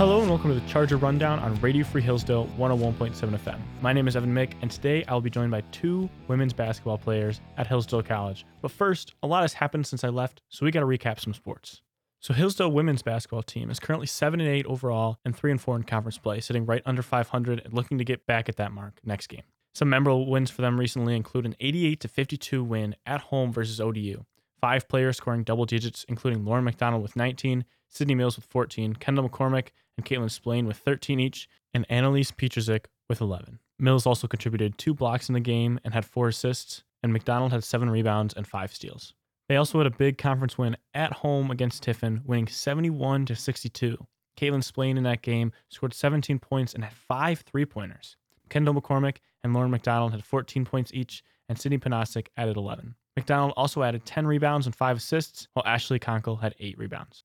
Hello and welcome to the Charger Rundown on Radio Free Hillsdale 101.7 FM. My name is Evan Mick, and today I'll be joined by two women's basketball players at Hillsdale College. But first, a lot has happened since I left, so we got to recap some sports. So Hillsdale women's basketball team is currently 7 and 8 overall and 3 and 4 in conference play, sitting right under 500 and looking to get back at that mark next game. Some memorable wins for them recently include an 88 to 52 win at home versus ODU. Five players scoring double digits, including Lauren McDonald with 19, Sydney Mills with 14, Kendall McCormick and Caitlin Splain with 13 each, and Annalise Petrzik with 11. Mills also contributed two blocks in the game and had four assists, and McDonald had seven rebounds and five steals. They also had a big conference win at home against Tiffin, winning 71 to 62. Caitlin Splain in that game scored 17 points and had five three pointers. Kendall McCormick and Lauren McDonald had 14 points each, and Sydney Panasic added 11. McDonald also added 10 rebounds and 5 assists, while Ashley Conkle had 8 rebounds.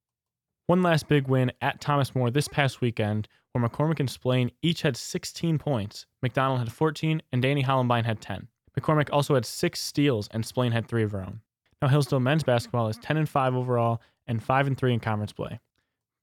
One last big win at Thomas More this past weekend, where McCormick and Splain each had 16 points. McDonald had 14, and Danny Hollenbein had 10. McCormick also had six steals, and Splain had three of her own. Now Hillsdale men's basketball is 10 and 5 overall and 5 and 3 in conference play.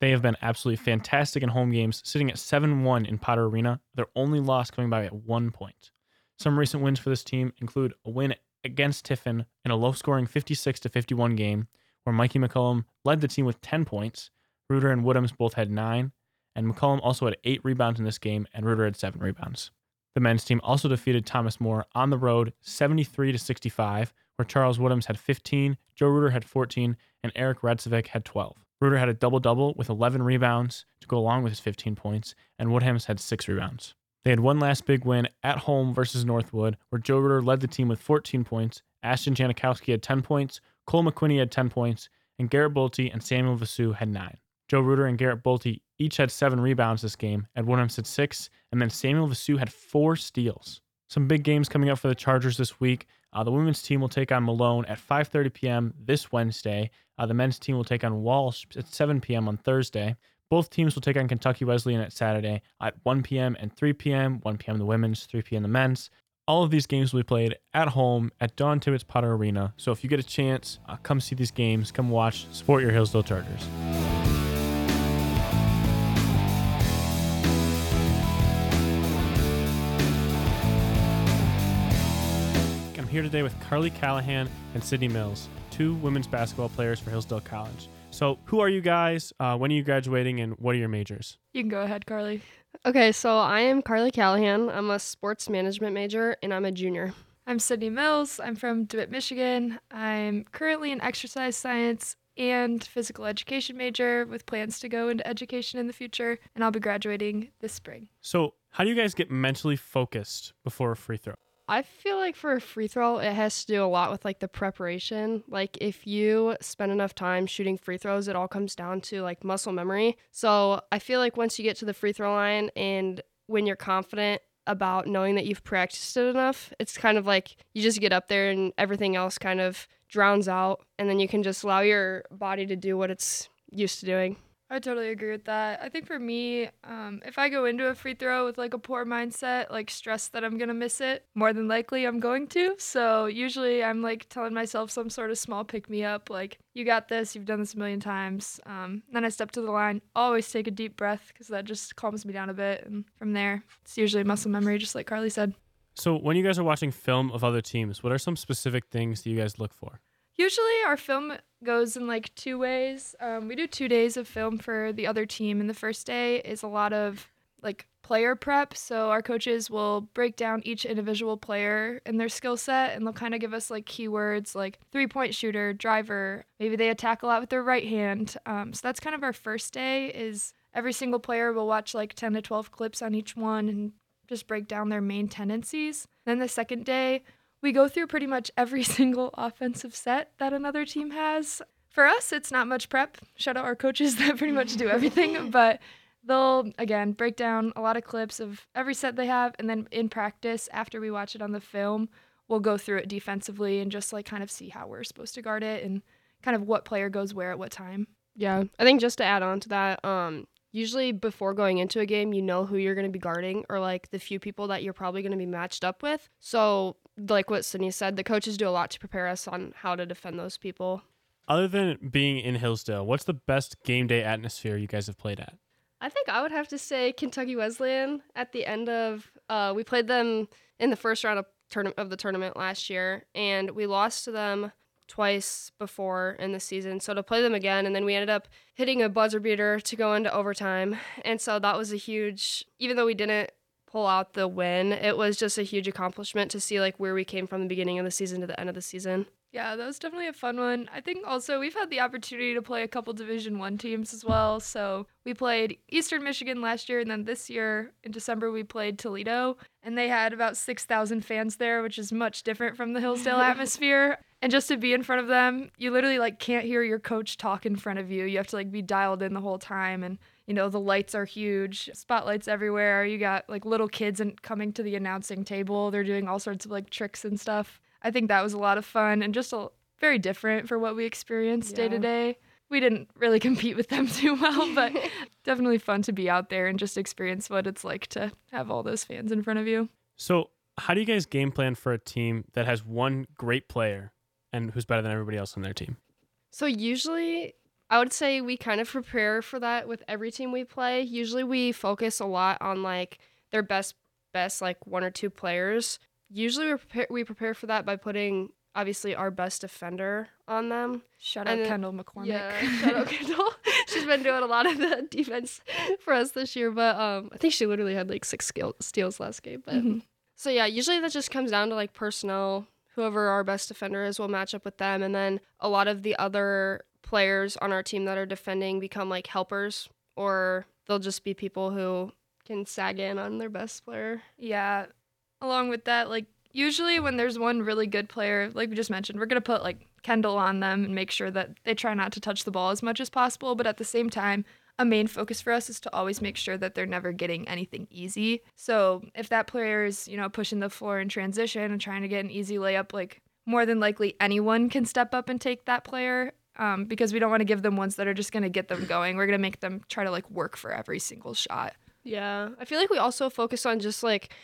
They have been absolutely fantastic in home games, sitting at 7 1 in Potter Arena, their only loss coming by at one point. Some recent wins for this team include a win against Tiffin in a low scoring 56 51 game, where Mikey McCullum led the team with 10 points. Reuter and Woodhams both had nine, and McCullum also had eight rebounds in this game, and Reuter had seven rebounds. The men's team also defeated Thomas More on the road 73 to 65, where Charles Woodhams had 15, Joe Reuter had 14, and Eric Radzovic had 12. Reuter had a double double with 11 rebounds to go along with his 15 points, and Woodhams had six rebounds. They had one last big win at home versus Northwood, where Joe Reuter led the team with 14 points, Ashton Janikowski had 10 points, Cole McQuinney had 10 points, and Garrett Bolte and Samuel Vasu had 9. Joe Reuter and Garrett Bolte each had 7 rebounds this game, and Woodhams had 6, and then Samuel Vasu had 4 steals. Some big games coming up for the Chargers this week. Uh, the women's team will take on Malone at 5:30 p.m. this Wednesday. Uh, the men's team will take on Walsh at 7 p.m. on Thursday. Both teams will take on Kentucky Wesleyan at Saturday at 1 p.m. and 3 p.m. 1 p.m. the women's, 3 p.m. the men's. All of these games will be played at home at Dawn Tibbetts Potter Arena. So if you get a chance, uh, come see these games, come watch, support your Hillsdale Chargers. I'm here today with Carly Callahan and Sydney Mills, two women's basketball players for Hillsdale College. So, who are you guys? Uh, when are you graduating, and what are your majors? You can go ahead, Carly. Okay, so I am Carly Callahan. I'm a sports management major and I'm a junior. I'm Sydney Mills. I'm from DeWitt, Michigan. I'm currently an exercise science and physical education major with plans to go into education in the future, and I'll be graduating this spring. So, how do you guys get mentally focused before a free throw? I feel like for a free throw, it has to do a lot with like the preparation. Like if you spend enough time shooting free throws, it all comes down to like muscle memory. So I feel like once you get to the free throw line and when you're confident about knowing that you've practiced it enough, it's kind of like you just get up there and everything else kind of drowns out and then you can just allow your body to do what it's used to doing. I totally agree with that. I think for me, um, if I go into a free throw with like a poor mindset, like stress that I'm gonna miss it, more than likely I'm going to. So usually I'm like telling myself some sort of small pick me up, like you got this, you've done this a million times. Um, then I step to the line, always take a deep breath because that just calms me down a bit, and from there it's usually muscle memory, just like Carly said. So, when you guys are watching film of other teams, what are some specific things that you guys look for? Usually, our film goes in like two ways. Um, we do two days of film for the other team, and the first day is a lot of like player prep. So, our coaches will break down each individual player and their skill set, and they'll kind of give us like keywords like three point shooter, driver. Maybe they attack a lot with their right hand. Um, so, that's kind of our first day. Is every single player will watch like 10 to 12 clips on each one and just break down their main tendencies. Then the second day, we go through pretty much every single offensive set that another team has. For us, it's not much prep. Shout out our coaches that pretty much do everything, but they'll again break down a lot of clips of every set they have and then in practice after we watch it on the film, we'll go through it defensively and just like kind of see how we're supposed to guard it and kind of what player goes where at what time. Yeah, I think just to add on to that, um, usually before going into a game, you know who you're going to be guarding or like the few people that you're probably going to be matched up with. So, like what Sydney said, the coaches do a lot to prepare us on how to defend those people. Other than being in Hillsdale, what's the best game day atmosphere you guys have played at? I think I would have to say Kentucky Wesleyan at the end of uh, we played them in the first round of tourna- of the tournament last year and we lost to them twice before in the season. So to play them again and then we ended up hitting a buzzer beater to go into overtime. And so that was a huge even though we didn't pull out the win, it was just a huge accomplishment to see like where we came from the beginning of the season to the end of the season. Yeah, that was definitely a fun one. I think also we've had the opportunity to play a couple Division One teams as well. So we played Eastern Michigan last year, and then this year in December we played Toledo, and they had about six thousand fans there, which is much different from the Hillsdale atmosphere. And just to be in front of them, you literally like can't hear your coach talk in front of you. You have to like be dialed in the whole time, and you know the lights are huge, spotlights everywhere. You got like little kids and coming to the announcing table. They're doing all sorts of like tricks and stuff. I think that was a lot of fun and just a, very different for what we experienced day to day. We didn't really compete with them too well, but definitely fun to be out there and just experience what it's like to have all those fans in front of you. So, how do you guys game plan for a team that has one great player and who's better than everybody else on their team? So usually I would say we kind of prepare for that with every team we play. Usually we focus a lot on like their best best like one or two players. Usually we prepare we prepare for that by putting obviously our best defender on them. Shout out And then- Kendall McCormick. Yeah, shout out Kendall. She's been doing a lot of the defense for us this year, but um I think she literally had like six skill- steals last game, but Mhm. so yeah, usually that just comes down to like personnel. Whoever our best defender is will match up with them, and then a lot of the other players on our team that are defending become like helpers, or they'll just be people who can sag in on their best player. Yeah. Along with that, like usually when there's one really good player, like we just mentioned, we're gonna put like Kendall on them and make sure that they try not to touch the ball as much as possible. But at the same time, a main focus for us is to always make sure that they're never getting anything easy. So if that player is, you know, pushing the floor in transition and trying to get an easy layup, like more than likely anyone can step up and take that player. Um, because we don't want to give them ones that are just going to get them going. We're going to make them try to like work for every single shot. Yeah, I feel like we also focus on just like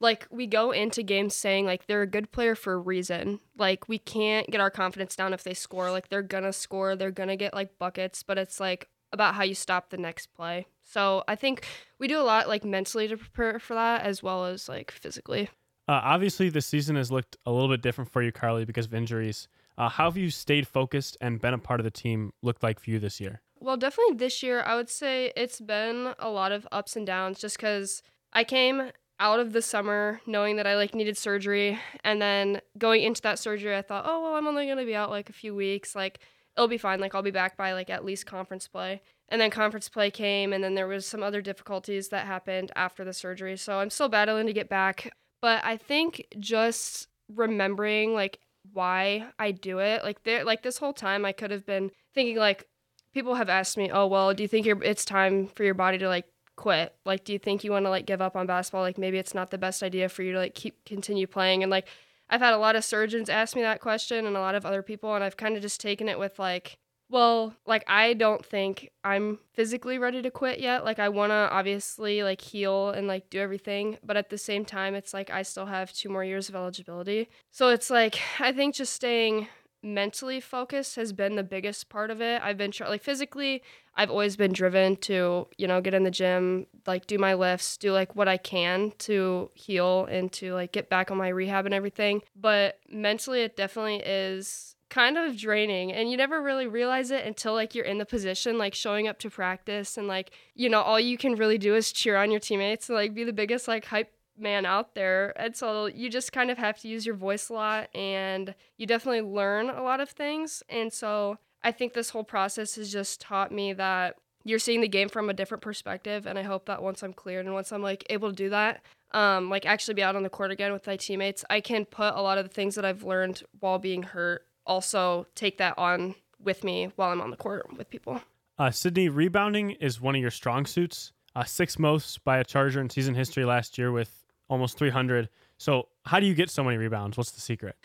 like we go into games saying like they're a good player for a reason. Like we can't get our confidence down if they score. Like they're gonna score, they're gonna get like buckets, but it's like about how you stop the next play. So I think we do a lot like mentally to prepare for that as well as like physically. Uh, obviously, this season has looked a little bit different for you, Carly, because of injuries. Uh, how have you stayed focused and been a part of the team looked like for you this year? Well, definitely this year, I would say it's been a lot of ups and downs just because I came out of the summer knowing that I like needed surgery. And then going into that surgery, I thought, oh, well, I'm only going to be out like a few weeks. Like, it'll be fine. Like, I'll be back by like at least conference play. And then conference play came, and then there was some other difficulties that happened after the surgery. So I'm still battling to get back. But I think just remembering like why I do it, like there, like this whole time, I could have been thinking like, people have asked me, "Oh, well, do you think it's time for your body to like quit? Like, do you think you want to like give up on basketball? Like, maybe it's not the best idea for you to like keep continue playing." And like, I've had a lot of surgeons ask me that question, and a lot of other people, and I've kind of just taken it with like, well, like I don't think I'm physically ready to quit yet. Like, I want to obviously like heal and like do everything, but at the same time, it's like I still have two more years of eligibility. So it's like I think just staying mentally focused has been the biggest part of it. I've been like physically, I've always been driven to, you know, get in the gym, like do my lifts, do like what I can to heal and to like get back on my rehab and everything. But mentally it definitely is kind of draining and you never really realize it until like you're in the position like showing up to practice and like you know all you can really do is cheer on your teammates and like be the biggest like hype man out there. And so you just kind of have to use your voice a lot and you definitely learn a lot of things. And so I think this whole process has just taught me that you're seeing the game from a different perspective. And I hope that once I'm cleared and once I'm like able to do that, um, like actually be out on the court again with my teammates, I can put a lot of the things that I've learned while being hurt, also take that on with me while I'm on the court with people. Uh, Sydney, rebounding is one of your strong suits. Uh, sixth most by a Charger in season history last year with almost 300. So, how do you get so many rebounds? What's the secret?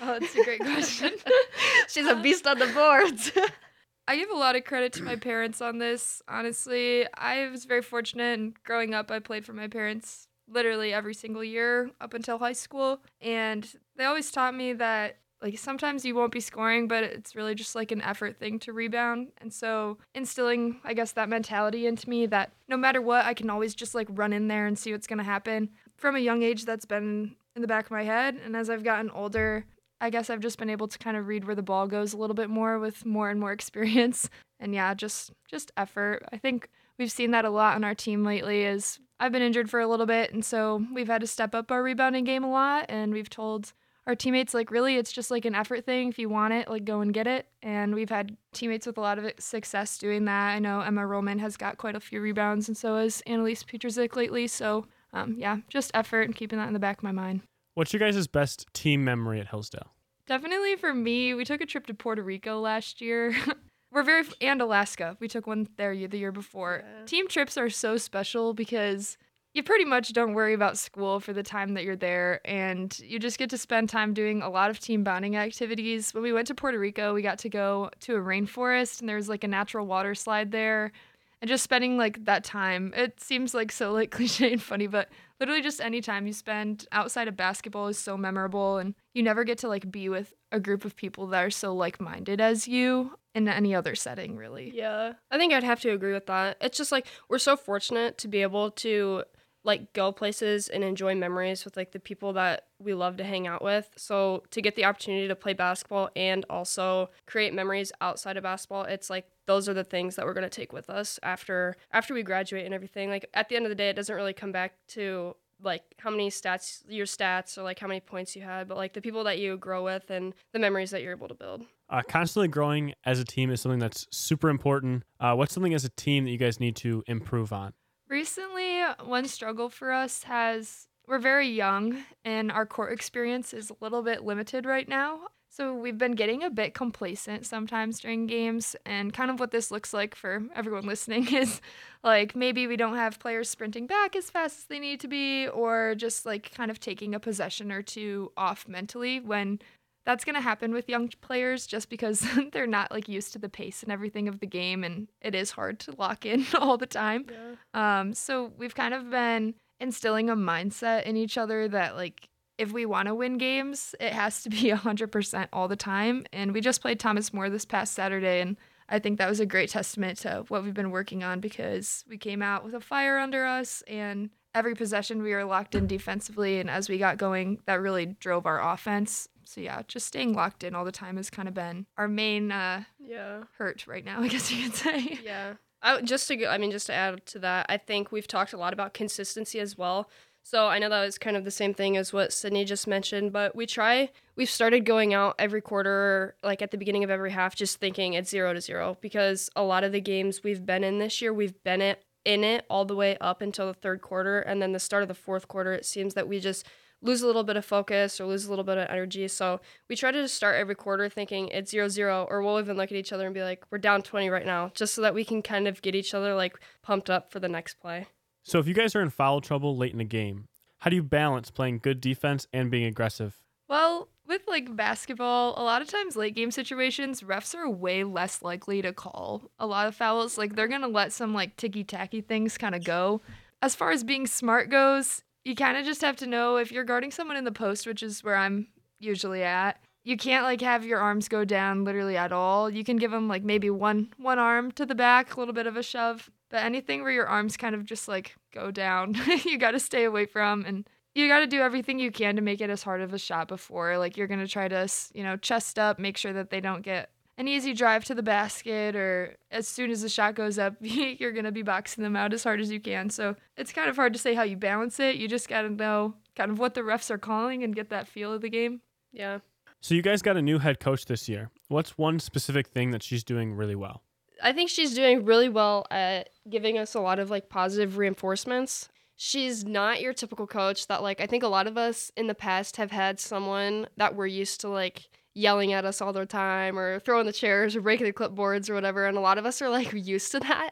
Oh, that's a great question. She's a um, beast on the boards. I give a lot of credit to my parents on this. Honestly, I was very fortunate. And growing up, I played for my parents literally every single year up until high school. And they always taught me that like sometimes you won't be scoring, but it's really just like an effort thing to rebound. And so instilling, I guess, that mentality into me that no matter what, I can always just like run in there and see what's going to happen. From a young age, that's been in the back of my head. And as I've gotten older, I guess I've just been able to kind of read where the ball goes a little bit more with more and more experience. And yeah, just just effort. I think we've seen that a lot on our team lately is I've been injured for a little bit and so we've had to step up our rebounding game a lot and we've told our teammates like really it's just like an effort thing if you want it like go and get it and we've had teammates with a lot of success doing that i know emma roman has got quite a few rebounds and so has annalise petrzik lately so um, yeah just effort and keeping that in the back of my mind. What's your guys' best team memory at Hillsdale? definitely for me we took a trip to puerto rico last year. We're very and alaska. We took one there the year before. Yeah. team trips are so special because you pretty much don't worry about school for the time that you're there and you just get to spend time doing a lot of team bonding activities. When we went to puerto rico we got to go to a rainforest and there was like a natural water slide there and just spending like that time it seems like so like cliche and funny but literally just any time you spend outside of basketball is so memorable and you never get to like be with a group of people that are so like-minded as you in any other setting really Yeah, I think I'd have to agree with that. It's just like we're so fortunate to be able to like go places and enjoy memories with like the people that we love to hang out with. So to get the opportunity to play basketball and also create memories outside of basketball, it's like those are the things that we're going to take with us after after we graduate and everything. Like at the end of the day, it doesn't really come back to like how many stats your stats or like how many points you had, but like the people that you grow with and the memories that you're able to build. Uh, constantly growing as a team is something that's super important. Uh, what's something as a team that you guys need to improve on? Recently, one struggle for us has we're very young and our court experience is a little bit limited right now. So we've been getting a bit complacent sometimes during games and kind of what this looks like for everyone listening is like maybe we don't have players sprinting back as fast as they need to be or just like kind of taking a possession or two off mentally when that's going to happen with young players just because they're not like used to the pace and everything of the game and it is hard to lock in all the time. Yeah. Um, so we've kind of been instilling a mindset in each other that like if we want to win games, it has to be 100% all the time. And we just played Thomas More this past Saturday and I think that was a great testament to what we've been working on because we came out with a fire under us and every possession we were locked in defensively and as we got going that really drove our offense. So yeah, just staying locked in all the time has kind of been our main uh, Yeah. hurt right now, I guess you could say. Yeah. I, just to go, I mean, just to add to that, I think we've talked a lot about consistency as well. So I know that was kind of the same thing as what Sydney just mentioned, but we try. We've started going out every quarter, like at the beginning of every half, just thinking it's zero to zero because a lot of the games we've been in this year, we've been it in it all the way up until the third quarter, and then the start of the fourth quarter, it seems that we just lose a little bit of focus or lose a little bit of energy. So we try to just start every quarter thinking it's zero zero, or we'll even look at each other and be like, we're down 20 right now, just so that we can kind of get each other like pumped up for the next play. So, if you guys are in foul trouble late in the game, how do you balance playing good defense and being aggressive? Well, with like basketball, a lot of times late game situations, refs are way less likely to call a lot of fouls. Like they're gonna let some like ticky tacky things kind of go. As far as being smart goes, you kind of just have to know if you're guarding someone in the post, which is where I'm usually at. You can't like have your arms go down literally at all. You can give them like maybe one one arm to the back, a little bit of a shove, but anything where your arms kind of just like go down, you got to stay away from and you got to do everything you can to make it as hard of a shot before. Like you're going to try to, you know, chest up, make sure that they don't get an easy drive to the basket or as soon as the shot goes up, you're going to be boxing them out as hard as you can. So, it's kind of hard to say how you balance it. You just got to know kind of what the refs are calling and get that feel of the game. Yeah. So, you guys got a new head coach this year. What's one specific thing that she's doing really well? I think she's doing really well at giving us a lot of like positive reinforcements. She's not your typical coach that like I think a lot of us in the past have had someone that we're used to like yelling at us all the time or throwing the chairs or breaking the clipboards or whatever and a lot of us are like used to that.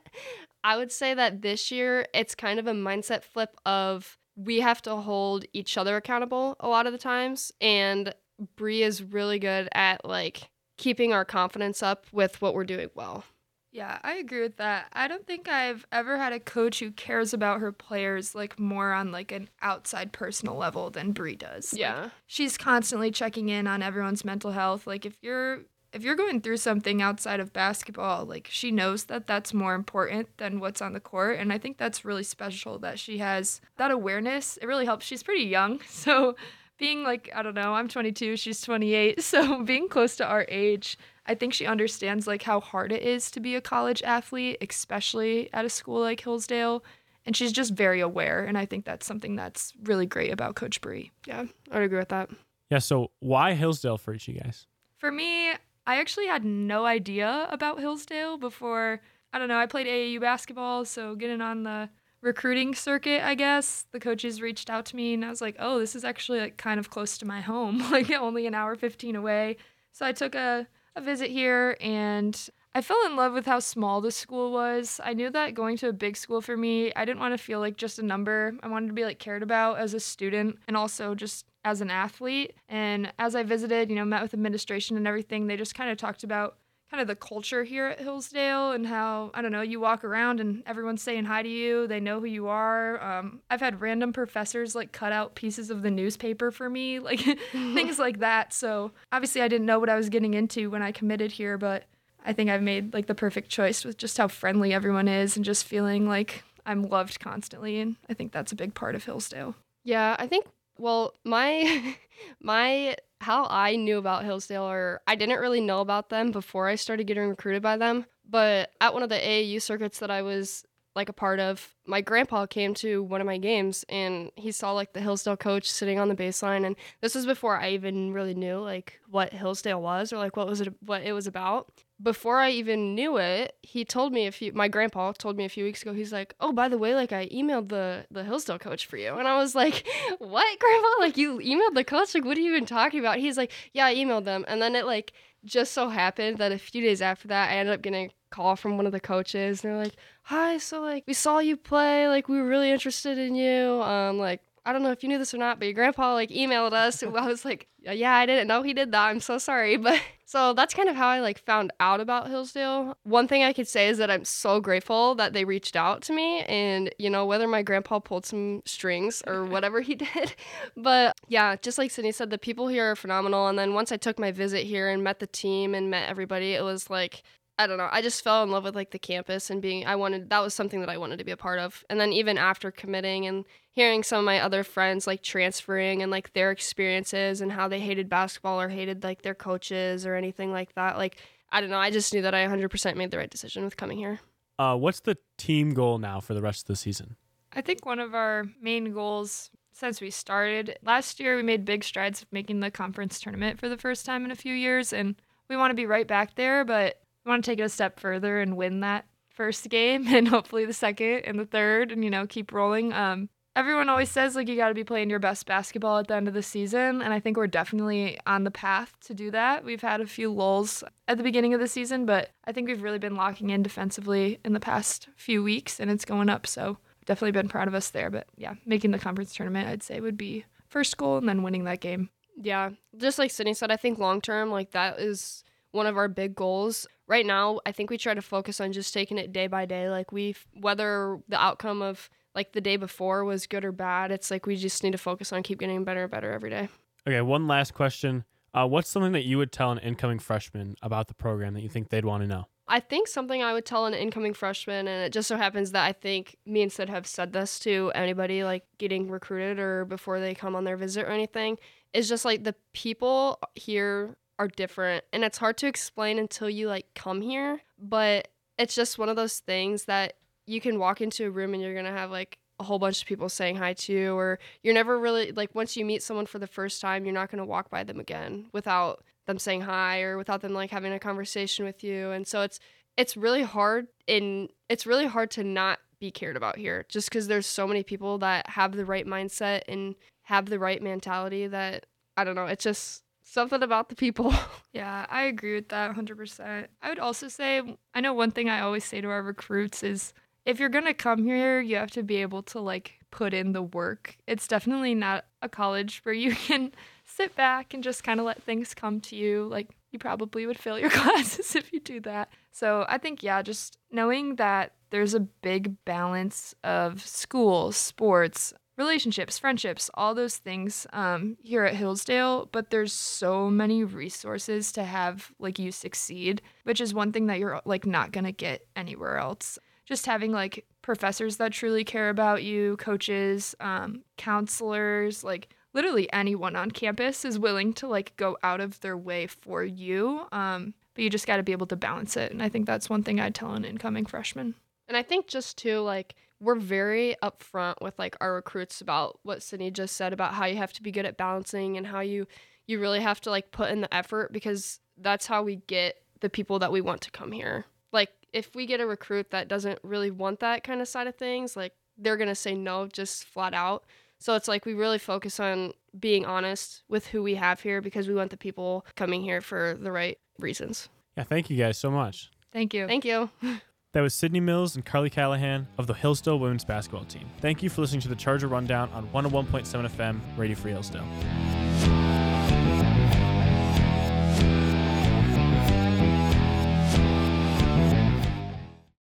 I would say that this year it's kind of a mindset flip of we have to hold each other accountable a lot of the times and Bree is really good at like keeping our confidence up with what we're doing well. Yeah, I agree with that. I don't think I've ever had a coach who cares about her players like more on like an outside personal level than Bree does. Like, Yeah. she's constantly checking in on everyone's mental health. Like if you're if you're going through something outside of basketball, like she knows that that's more important than what's on the court, and I think that's really special that she has that awareness. It really helps. She's pretty young, so being like I don't know, I'm 22, she's 28, so being close to our age, I think she understands like how hard it is to be a college athlete, especially at a school like Hillsdale. And she's just very aware, and I think that's something that's really great about Coach Bree. Yeah. I would agree with that. Yeah. So why Hillsdale for each of you guys? For me, I actually had no idea about Hillsdale before. I don't know. I played AAU basketball, so getting on the recruiting circuit, I guess the coaches reached out to me, and I was like, "Oh, this is actually like kind of close to my home, like only an hour fifteen away." So I took a a visit here, and I fell in love with how small the school was. I knew that going to a big school for me, I didn't want to feel like just a number. I wanted to be like cared about as a student and also just as an athlete. And as I visited, you know, met with administration and everything, they just kind of talked about kind of the culture here at Hillsdale and how, I don't know, you walk around and everyone's saying hi to you. They know who you are. Um, I've had random professors like cut out pieces of the newspaper for me, like things like that. So obviously, I didn't know what I was getting into when I committed here, but I think I've made like the perfect choice with just how friendly everyone is and just feeling like I'm loved constantly. And I think that's a big part of Hillsdale. Yeah, I think well, my my how I knew about Hillsdale or I didn't really know about them before I started getting recruited by them, but at one of the AAU circuits that I was like a part of, my grandpa came to one of my games and he saw like the Hillsdale coach sitting on the baseline and this was before I even really knew like what Hillsdale was or like what was it what it was about. Before I even knew it, he told me a few my grandpa told me a few weeks ago, he's like, Oh, by the way, like I emailed the the Hillsdale coach for you. And I was like, What, grandpa? Like you emailed the coach? Like what are you even talking about? He's like, Yeah, I emailed them. And then it like just so happened that a few days after that I ended up getting a call from one of the coaches and they're like, Hi, so like we saw you play, like we were really interested in you. Um like I don't know if you knew this or not, but your grandpa like emailed us. I was like, yeah, I didn't know he did that. I'm so sorry. But so that's kind of how I like found out about Hillsdale. One thing I could say is that I'm so grateful that they reached out to me and, you know, whether my grandpa pulled some strings or whatever he did. But yeah, just like Sydney said, the people here are phenomenal. And then once I took my visit here and met the team and met everybody, it was like, I don't know. I just fell in love with like the campus and being I wanted that was something that I wanted to be a part of. And then even after committing and hearing some of my other friends like transferring and like their experiences and how they hated basketball or hated like their coaches or anything like that, like I don't know. I just knew that I 100% made the right decision with coming here. Uh, what's the team goal now for the rest of the season? I think one of our main goals since we started last year, we made big strides of making the conference tournament for the first time in a few years, and we want to be right back there, but want to take it a step further and win that first game and hopefully the second and the third and you know keep rolling. Um everyone always says like you got to be playing your best basketball at the end of the season and i think we're definitely on the path to do that. We've had a few lulls at the beginning of the season but i think we've really been locking in defensively in the past few weeks and it's going up so definitely been proud of us there. But yeah making the conference tournament i'd say would be first goal and then winning that game. Yeah, just like Sydney said, I think long term, like that is one of our big goals. Right now, I think we try to focus on just taking it day by day. Like we, whether the outcome of like the day before was good or bad, it's like we just need to focus on keep getting better and better every day. Okay, one last question. Uh, what's something that you would tell an incoming freshman about the program that you think they'd want to know? I think something I would tell an incoming freshman, and it just so happens that I think me and Sid have said this to anybody like getting recruited or before they come on their visit or anything, is just like the people here are different and it's hard to explain until you like come here, but it's just one of those things that you can walk into a room and you're gonna have like a whole bunch of people saying hi to or you're never really like once you meet someone for the first time, you're not gonna walk by them again without them saying hi or without them like having a conversation with you. And so it's it's really hard in it's really hard to not be cared about here just because there's so many people that have the right mindset and have the right mentality that I don't know, it's just something about the people. Yeah, I agree with that 100%. I would also say, I know one thing I always say to our recruits is if you're going to come here, you have to be able to like put in the work. It's definitely not a college where you can sit back and just kind of let things come to you. Like you probably would fail your classes if you do that. So I think, yeah, just knowing that there's a big balance of school, sports, relationships, friendships, all those things um, here at Hillsdale, but there's so many resources to have like you succeed, which is one thing that you're like not gonna get anywhere else. Just having like professors that truly care about you, coaches, um, counselors, like literally anyone on campus is willing to like go out of their way for you. Um, but you just got to be able to balance it, and I think that's one thing I'd tell an incoming freshman. And I think just too, like, we're very upfront with like our recruits about what Sydney just said about how you have to be good at balancing and how you you really have to like put in the effort because that's how we get the people that we want to come here. Like if we get a recruit that doesn't really want that kind of side of things, like they're going to say no just flat out. So it's like we really focus on being honest with who we have here because we want the people coming here for the right reasons. Yeah, thank you guys so much. Thank you. Thank you. That was Sydney Mills and Carly Callahan of the Hillsdale women's basketball team. Thank you for listening to the Charger Rundown on 101.7 FM, Radio Free Hillsdale.